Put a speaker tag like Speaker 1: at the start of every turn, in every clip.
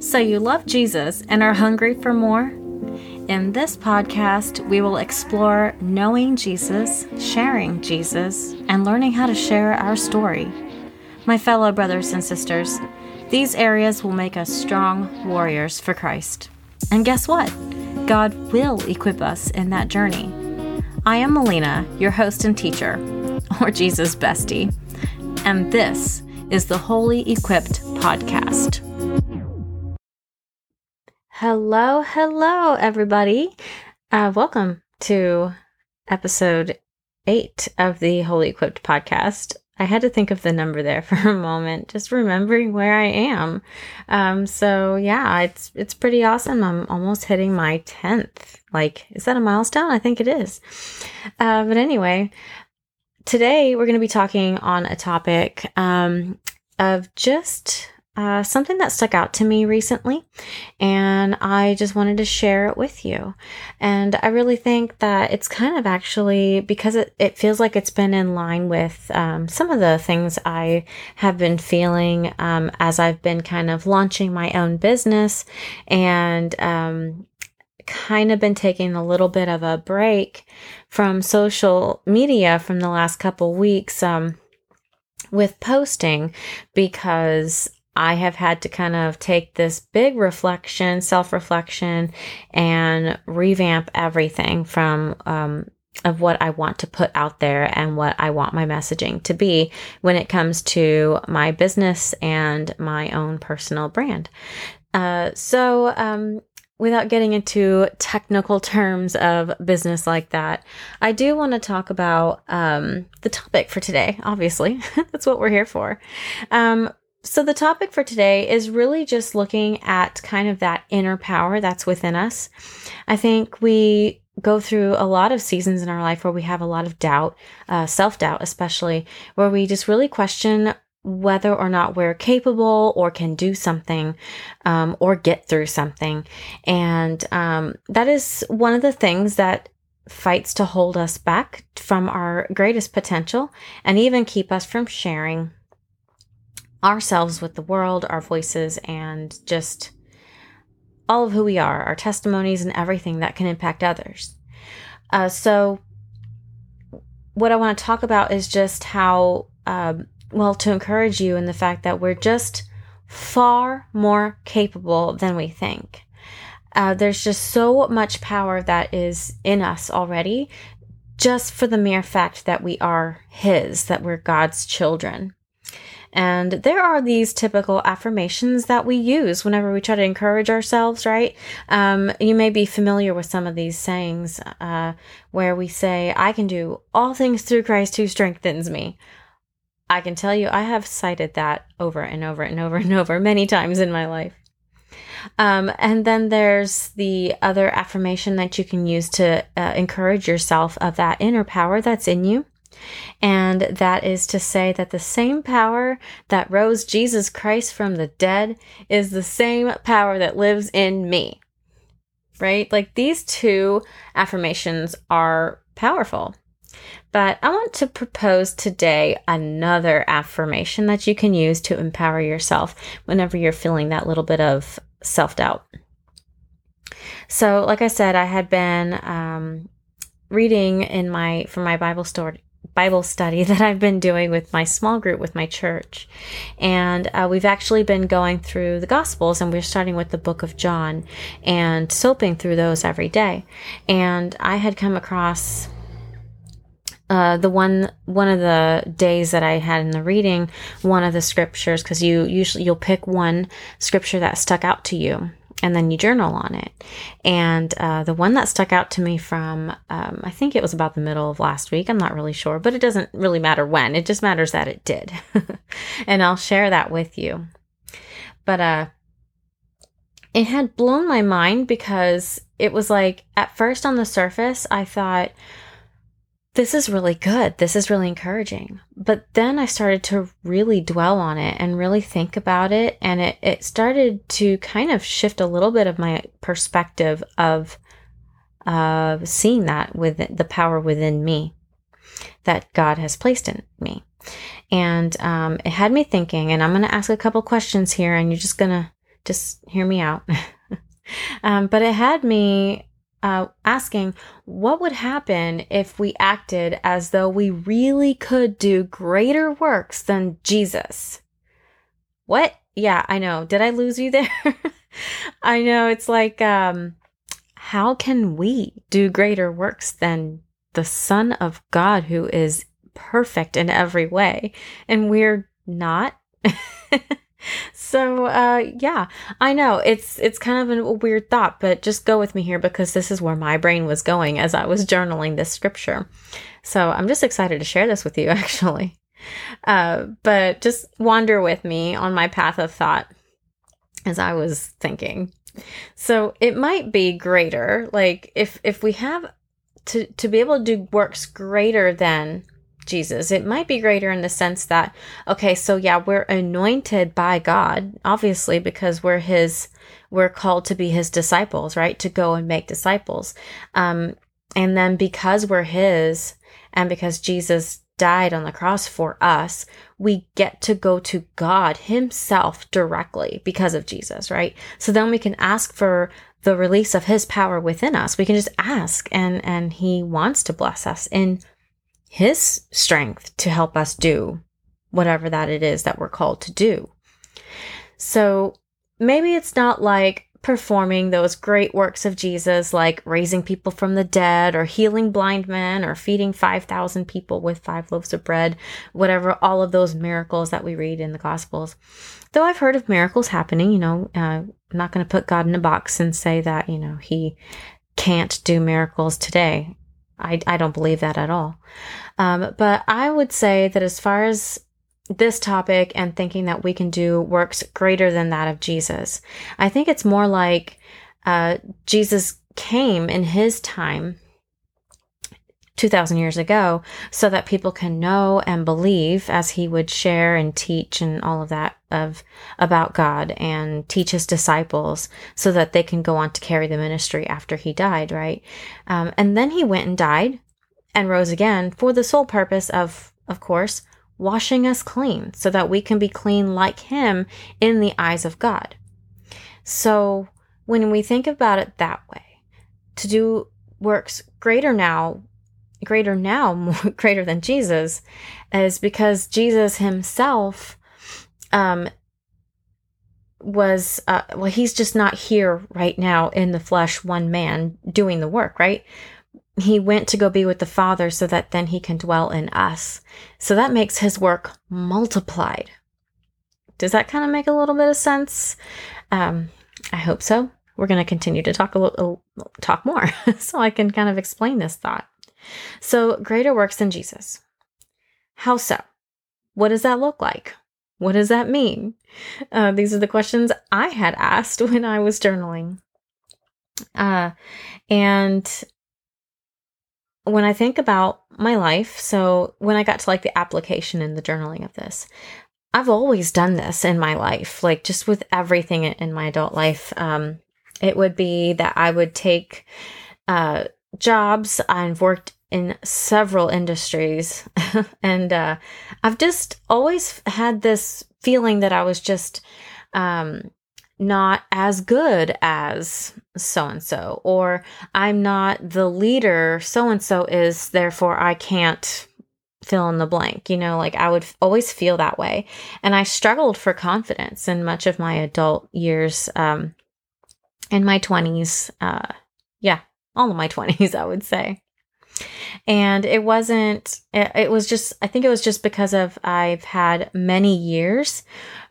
Speaker 1: So, you love Jesus and are hungry for more? In this podcast, we will explore knowing Jesus, sharing Jesus, and learning how to share our story. My fellow brothers and sisters, these areas will make us strong warriors for Christ. And guess what? God will equip us in that journey. I am Melina, your host and teacher, or Jesus bestie, and this is the Holy Equipped Podcast. Hello, hello, everybody. Uh, welcome to episode eight of the Holy Equipped podcast. I had to think of the number there for a moment, just remembering where I am. Um, so yeah, it's it's pretty awesome. I'm almost hitting my tenth. Like, is that a milestone? I think it is. Uh, but anyway, today we're going to be talking on a topic um, of just uh, something that stuck out to me recently, and I just wanted to share it with you. And I really think that it's kind of actually because it, it feels like it's been in line with um, some of the things I have been feeling um, as I've been kind of launching my own business and um, kind of been taking a little bit of a break from social media from the last couple weeks um, with posting because I have had to kind of take this big reflection, self reflection, and revamp everything from um, of what I want to put out there and what I want my messaging to be when it comes to my business and my own personal brand. Uh, so, um, without getting into technical terms of business like that, I do want to talk about um, the topic for today. Obviously, that's what we're here for. Um, so, the topic for today is really just looking at kind of that inner power that's within us. I think we go through a lot of seasons in our life where we have a lot of doubt, uh, self doubt, especially, where we just really question whether or not we're capable or can do something um, or get through something. And um, that is one of the things that fights to hold us back from our greatest potential and even keep us from sharing ourselves with the world, our voices, and just all of who we are, our testimonies, and everything that can impact others. Uh, so, what I want to talk about is just how, um, well, to encourage you in the fact that we're just far more capable than we think. Uh, there's just so much power that is in us already, just for the mere fact that we are His, that we're God's children. And there are these typical affirmations that we use whenever we try to encourage ourselves, right? Um, you may be familiar with some of these sayings uh, where we say, I can do all things through Christ who strengthens me. I can tell you, I have cited that over and over and over and over many times in my life. Um, and then there's the other affirmation that you can use to uh, encourage yourself of that inner power that's in you. And that is to say that the same power that rose Jesus Christ from the dead is the same power that lives in me. Right? Like these two affirmations are powerful. But I want to propose today another affirmation that you can use to empower yourself whenever you're feeling that little bit of self doubt. So, like I said, I had been um, reading in my from my Bible story Bible study that I've been doing with my small group with my church. And uh, we've actually been going through the Gospels and we're starting with the book of John and soaping through those every day. And I had come across uh, the one one of the days that I had in the reading, one of the scriptures, because you usually you'll pick one scripture that stuck out to you and then you journal on it. And uh, the one that stuck out to me from, um, I think it was about the middle of last week. I'm not really sure, but it doesn't really matter when. It just matters that it did. and I'll share that with you. But uh, it had blown my mind because it was like, at first on the surface, I thought, this is really good. This is really encouraging. But then I started to really dwell on it and really think about it. And it, it started to kind of shift a little bit of my perspective of uh, seeing that with the power within me that God has placed in me. And um, it had me thinking, and I'm going to ask a couple questions here, and you're just going to just hear me out. um, but it had me uh, asking what would happen if we acted as though we really could do greater works than Jesus. What? Yeah, I know. Did I lose you there? I know. It's like, um, how can we do greater works than the Son of God who is perfect in every way? And we're not. so uh yeah i know. It's it's kind of a weird thought but just go with me here because this is where my brain was going as i was journaling this scripture. So i'm just excited to share this with you actually. Uh but just wander with me on my path of thought as i was thinking. So it might be greater like if if we have to to be able to do works greater than Jesus. It might be greater in the sense that, okay, so yeah, we're anointed by God, obviously, because we're his, we're called to be his disciples, right? To go and make disciples. Um, and then because we're his and because Jesus died on the cross for us, we get to go to God himself directly because of Jesus, right? So then we can ask for the release of his power within us. We can just ask and and he wants to bless us in his strength to help us do whatever that it is that we're called to do. So maybe it's not like performing those great works of Jesus, like raising people from the dead or healing blind men or feeding 5,000 people with five loaves of bread, whatever, all of those miracles that we read in the Gospels. Though I've heard of miracles happening, you know, uh, I'm not going to put God in a box and say that, you know, he can't do miracles today. I, I don't believe that at all. Um, but I would say that as far as this topic and thinking that we can do works greater than that of Jesus, I think it's more like uh, Jesus came in his time 2000 years ago so that people can know and believe as he would share and teach and all of that of about God and teach his disciples so that they can go on to carry the ministry after he died, right? Um, and then he went and died and rose again for the sole purpose of, of course, washing us clean so that we can be clean like him in the eyes of God. So when we think about it that way, to do works greater now greater now, more greater than Jesus, is because Jesus himself um, was, uh, well, he's just not here right now in the flesh, one man doing the work, right? He went to go be with the Father so that then he can dwell in us. So that makes his work multiplied. Does that kind of make a little bit of sense? Um, I hope so. We're going to continue to talk a little, talk more so I can kind of explain this thought. So, greater works than Jesus. How so? What does that look like? What does that mean? Uh, these are the questions I had asked when I was journaling. Uh, and when I think about my life, so when I got to like the application and the journaling of this, I've always done this in my life, like just with everything in my adult life. Um, it would be that I would take uh, jobs. I've worked in several industries. and uh, I've just always had this feeling that I was just um, not as good as so and so, or I'm not the leader so and so is, therefore I can't fill in the blank. You know, like I would always feel that way. And I struggled for confidence in much of my adult years. Um, in my 20s, uh, yeah, all of my 20s, I would say. And it wasn't, it, was just, I think it was just because of I've had many years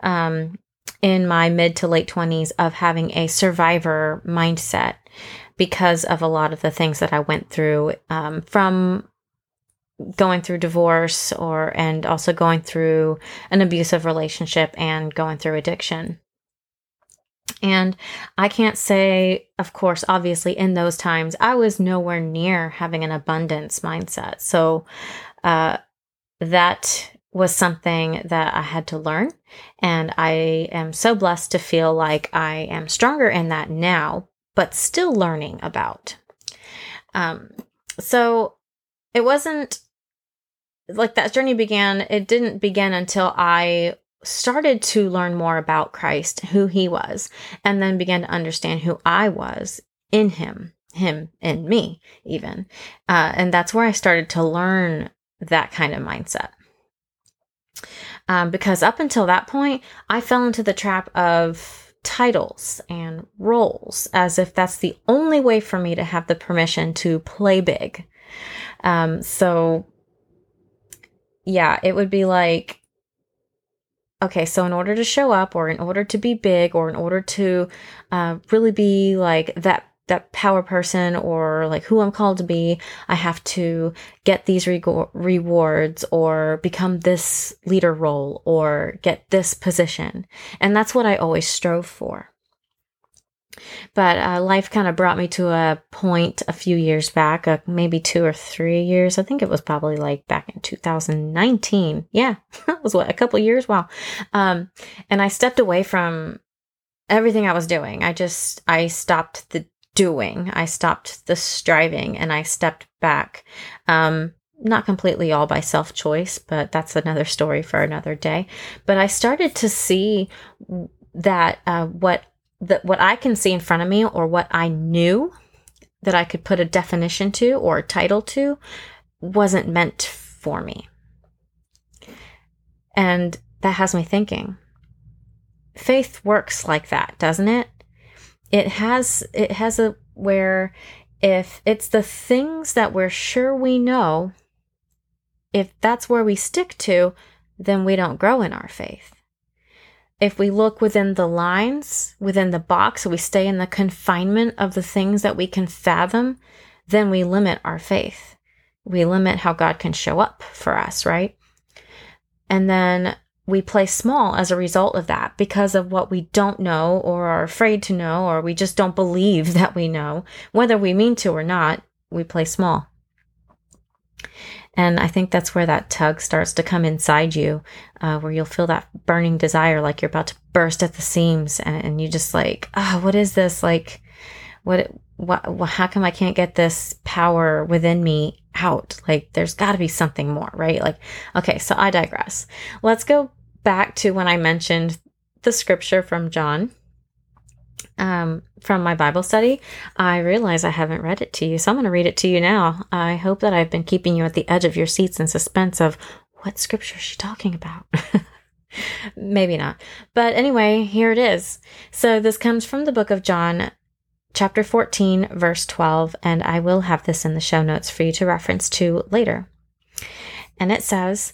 Speaker 1: um, in my mid to late 20s of having a survivor mindset because of a lot of the things that I went through um, from going through divorce or and also going through an abusive relationship and going through addiction. And I can't say, of course, obviously, in those times, I was nowhere near having an abundance mindset. So uh, that was something that I had to learn. And I am so blessed to feel like I am stronger in that now, but still learning about. Um, so it wasn't like that journey began, it didn't begin until I started to learn more about Christ, who he was, and then began to understand who I was in him, him in me, even. Uh, and that's where I started to learn that kind of mindset. Um, because up until that point, I fell into the trap of titles and roles as if that's the only way for me to have the permission to play big. Um, so, yeah, it would be like, okay, so in order to show up or in order to be big or in order to uh, really be like that that power person or like who I'm called to be, I have to get these re- rewards or become this leader role or get this position. And that's what I always strove for. But uh, life kind of brought me to a point a few years back, uh, maybe two or three years. I think it was probably like back in 2019. Yeah, that was what, a couple years? Wow. Um, and I stepped away from everything I was doing. I just, I stopped the doing. I stopped the striving and I stepped back. Um, not completely all by self choice, but that's another story for another day. But I started to see that uh, what that what I can see in front of me or what I knew that I could put a definition to or a title to wasn't meant for me. And that has me thinking. Faith works like that, doesn't it? it has it has a where if it's the things that we're sure we know if that's where we stick to then we don't grow in our faith if we look within the lines within the box we stay in the confinement of the things that we can fathom then we limit our faith we limit how god can show up for us right and then we play small as a result of that because of what we don't know or are afraid to know or we just don't believe that we know. Whether we mean to or not, we play small. And I think that's where that tug starts to come inside you, uh, where you'll feel that burning desire, like you're about to burst at the seams, and, and you just like, ah, oh, what is this? Like, what, what, how come I can't get this power within me out? Like, there's got to be something more, right? Like, okay, so I digress. Let's go back to when I mentioned the scripture from John um, from my Bible study, I realize I haven't read it to you. So I'm going to read it to you now. I hope that I've been keeping you at the edge of your seats in suspense of what scripture is she talking about? Maybe not. But anyway, here it is. So this comes from the book of John, chapter 14, verse 12, and I will have this in the show notes for you to reference to later. And it says,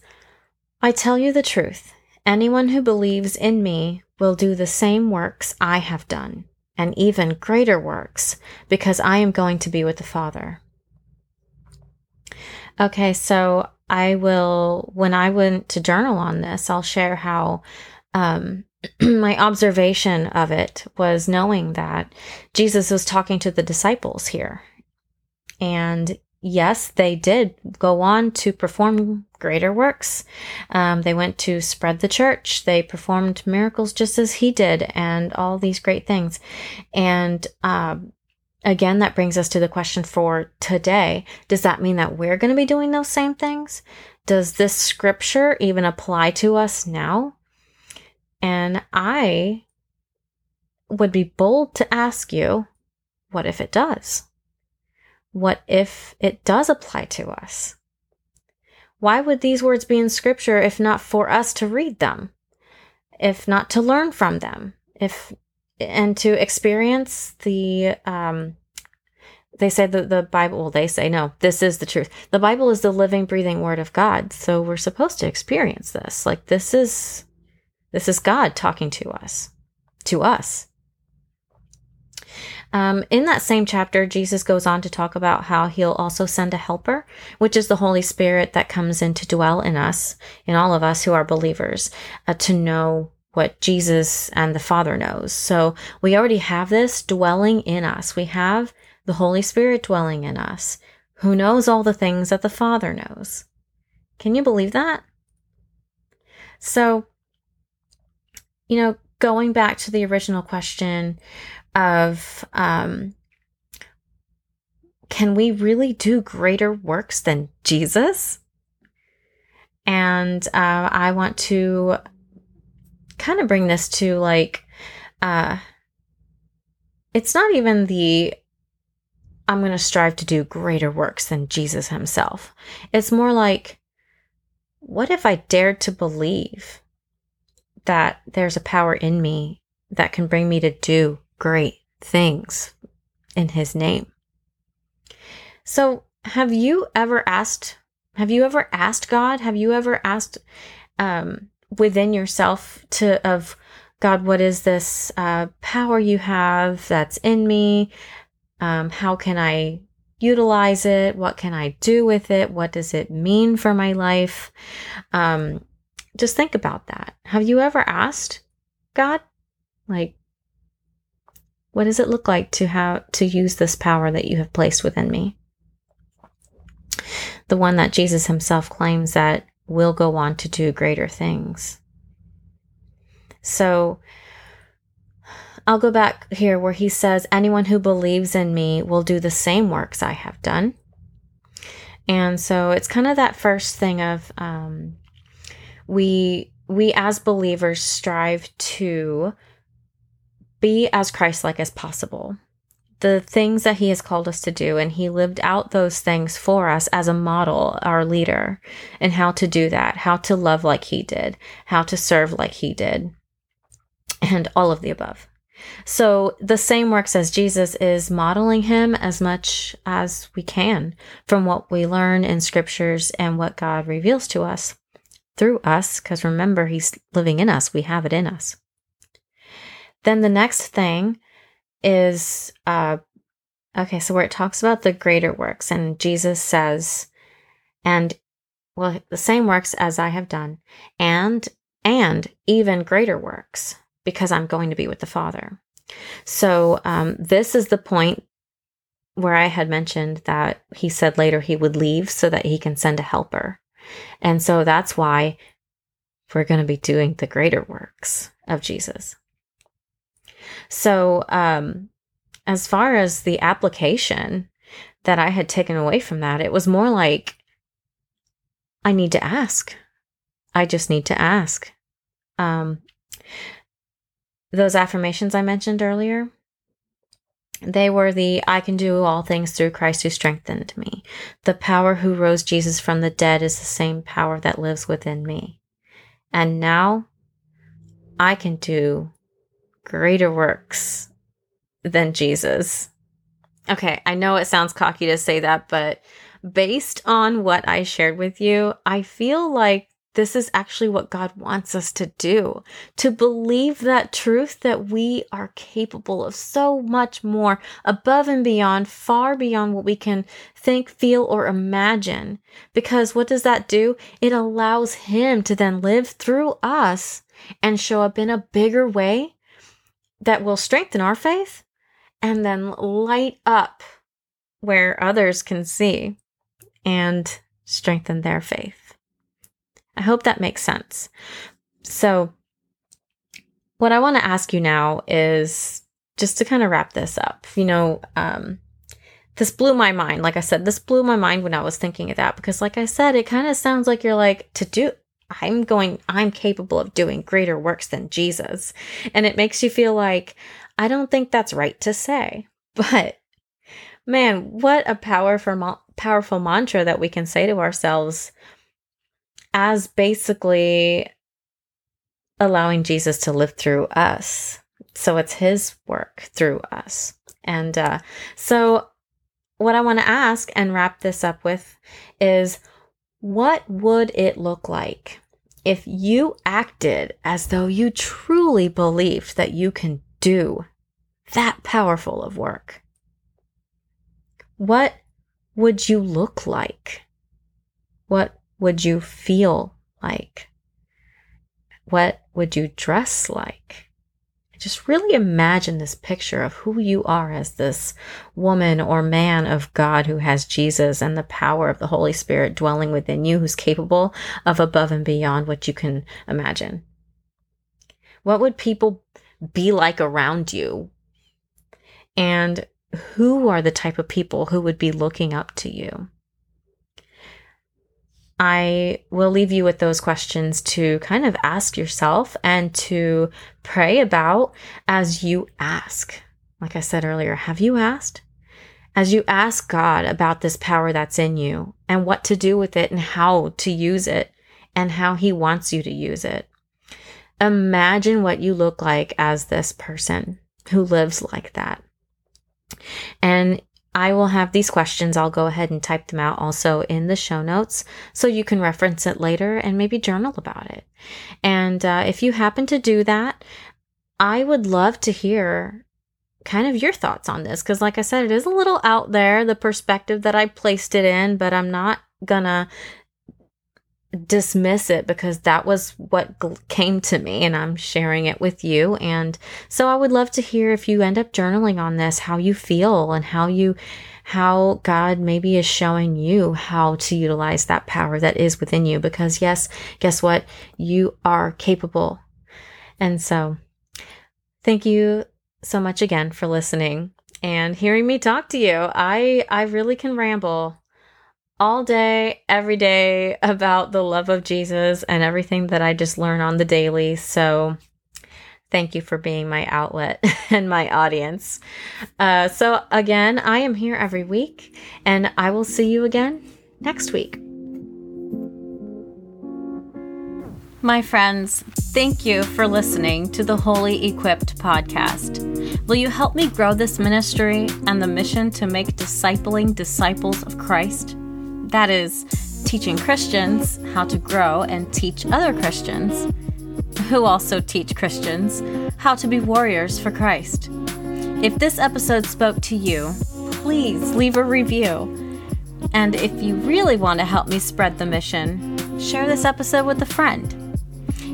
Speaker 1: I tell you the truth. Anyone who believes in me will do the same works I have done, and even greater works, because I am going to be with the Father. Okay, so I will, when I went to journal on this, I'll share how um, my observation of it was knowing that Jesus was talking to the disciples here. And yes, they did go on to perform greater works. Um, they went to spread the church. They performed miracles just as he did, and all these great things. And um, again, that brings us to the question for today Does that mean that we're going to be doing those same things? Does this scripture even apply to us now? And I would be bold to ask you, what if it does? What if it does apply to us? Why would these words be in scripture if not for us to read them? If not to learn from them? If and to experience the um they say that the Bible, well, they say, no, this is the truth. The Bible is the living, breathing word of God. So we're supposed to experience this. Like this is, this is God talking to us, to us. Um, in that same chapter, Jesus goes on to talk about how he'll also send a helper, which is the Holy Spirit that comes in to dwell in us, in all of us who are believers, uh, to know what Jesus and the Father knows. So we already have this dwelling in us. We have the Holy Spirit dwelling in us, who knows all the things that the Father knows. Can you believe that? So, you know, going back to the original question, of um, can we really do greater works than Jesus? And uh, I want to kind of bring this to like, uh, it's not even the I'm going to strive to do greater works than Jesus himself. It's more like, what if I dared to believe that there's a power in me that can bring me to do great things in his name? So, have you ever asked, have you ever asked God? Have you ever asked um, within yourself to, of God, what is this uh, power you have that's in me? Um, how can I utilize it? What can I do with it? What does it mean for my life? Um, just think about that. Have you ever asked God, like, what does it look like to have to use this power that you have placed within me? The one that Jesus himself claims that will go on to do greater things. So I'll go back here where he says, Anyone who believes in me will do the same works I have done. And so it's kind of that first thing of um, we we as believers strive to be as Christ-like as possible. The things that he has called us to do, and he lived out those things for us as a model, our leader, and how to do that, how to love like he did, how to serve like he did, and all of the above. So the same works as Jesus is modeling him as much as we can from what we learn in scriptures and what God reveals to us through us, because remember, he's living in us, we have it in us. Then the next thing is uh okay, so where it talks about the greater works, and Jesus says, and well, the same works as I have done, and and even greater works because I'm going to be with the Father. So, um, this is the point where I had mentioned that he said later he would leave so that he can send a helper. And so that's why we're going to be doing the greater works of Jesus. So, um, as far as the application that I had taken away from that, it was more like I need to ask. I just need to ask. Um, those affirmations I mentioned earlier, they were the I can do all things through Christ who strengthened me. The power who rose Jesus from the dead is the same power that lives within me. And now I can do greater works than Jesus. Okay, I know it sounds cocky to say that, but based on what I shared with you, I feel like this is actually what God wants us to do to believe that truth that we are capable of so much more above and beyond, far beyond what we can think, feel, or imagine. Because what does that do? It allows Him to then live through us and show up in a bigger way that will strengthen our faith and then light up where others can see and strengthen their faith. I hope that makes sense. So, what I want to ask you now is just to kind of wrap this up. You know, um, this blew my mind. Like I said, this blew my mind when I was thinking of that because, like I said, it kind of sounds like you're like, to do, I'm going, I'm capable of doing greater works than Jesus. And it makes you feel like, I don't think that's right to say. But man, what a powerful, powerful mantra that we can say to ourselves as basically allowing Jesus to live through us. So it's his work through us. And uh, so, what I want to ask and wrap this up with is what would it look like if you acted as though you truly believed that you can do that powerful of work? What would you look like? What would you feel like? What would you dress like? Just really imagine this picture of who you are as this woman or man of God who has Jesus and the power of the Holy Spirit dwelling within you, who's capable of above and beyond what you can imagine. What would people be like around you? And who are the type of people who would be looking up to you? I will leave you with those questions to kind of ask yourself and to pray about as you ask. Like I said earlier, have you asked? As you ask God about this power that's in you and what to do with it and how to use it and how He wants you to use it. Imagine what you look like as this person who lives like that. And I will have these questions. I'll go ahead and type them out also in the show notes so you can reference it later and maybe journal about it. And uh, if you happen to do that, I would love to hear kind of your thoughts on this because, like I said, it is a little out there, the perspective that I placed it in, but I'm not gonna dismiss it because that was what came to me and I'm sharing it with you. And so I would love to hear if you end up journaling on this, how you feel and how you, how God maybe is showing you how to utilize that power that is within you. Because yes, guess what? You are capable. And so thank you so much again for listening and hearing me talk to you. I, I really can ramble all day, every day about the love of Jesus and everything that I just learn on the daily. So, thank you for being my outlet and my audience. Uh, so, again, I am here every week, and I will see you again next week. My friends, thank you for listening to the Holy Equipped podcast. Will you help me grow this ministry and the mission to make discipling disciples of Christ? That is, teaching Christians how to grow and teach other Christians, who also teach Christians, how to be warriors for Christ. If this episode spoke to you, please leave a review. And if you really want to help me spread the mission, share this episode with a friend.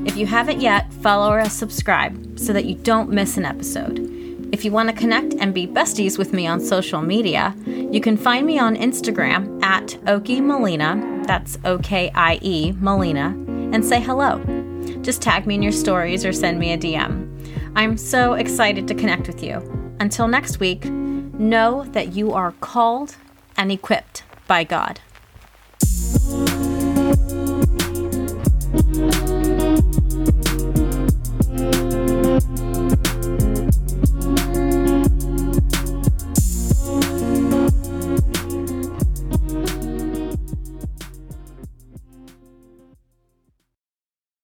Speaker 1: If you haven't yet, follow or subscribe so that you don't miss an episode. If you want to connect and be besties with me on social media, you can find me on Instagram at Okie Molina, that's O K I E Molina, and say hello. Just tag me in your stories or send me a DM. I'm so excited to connect with you. Until next week, know that you are called and equipped by God.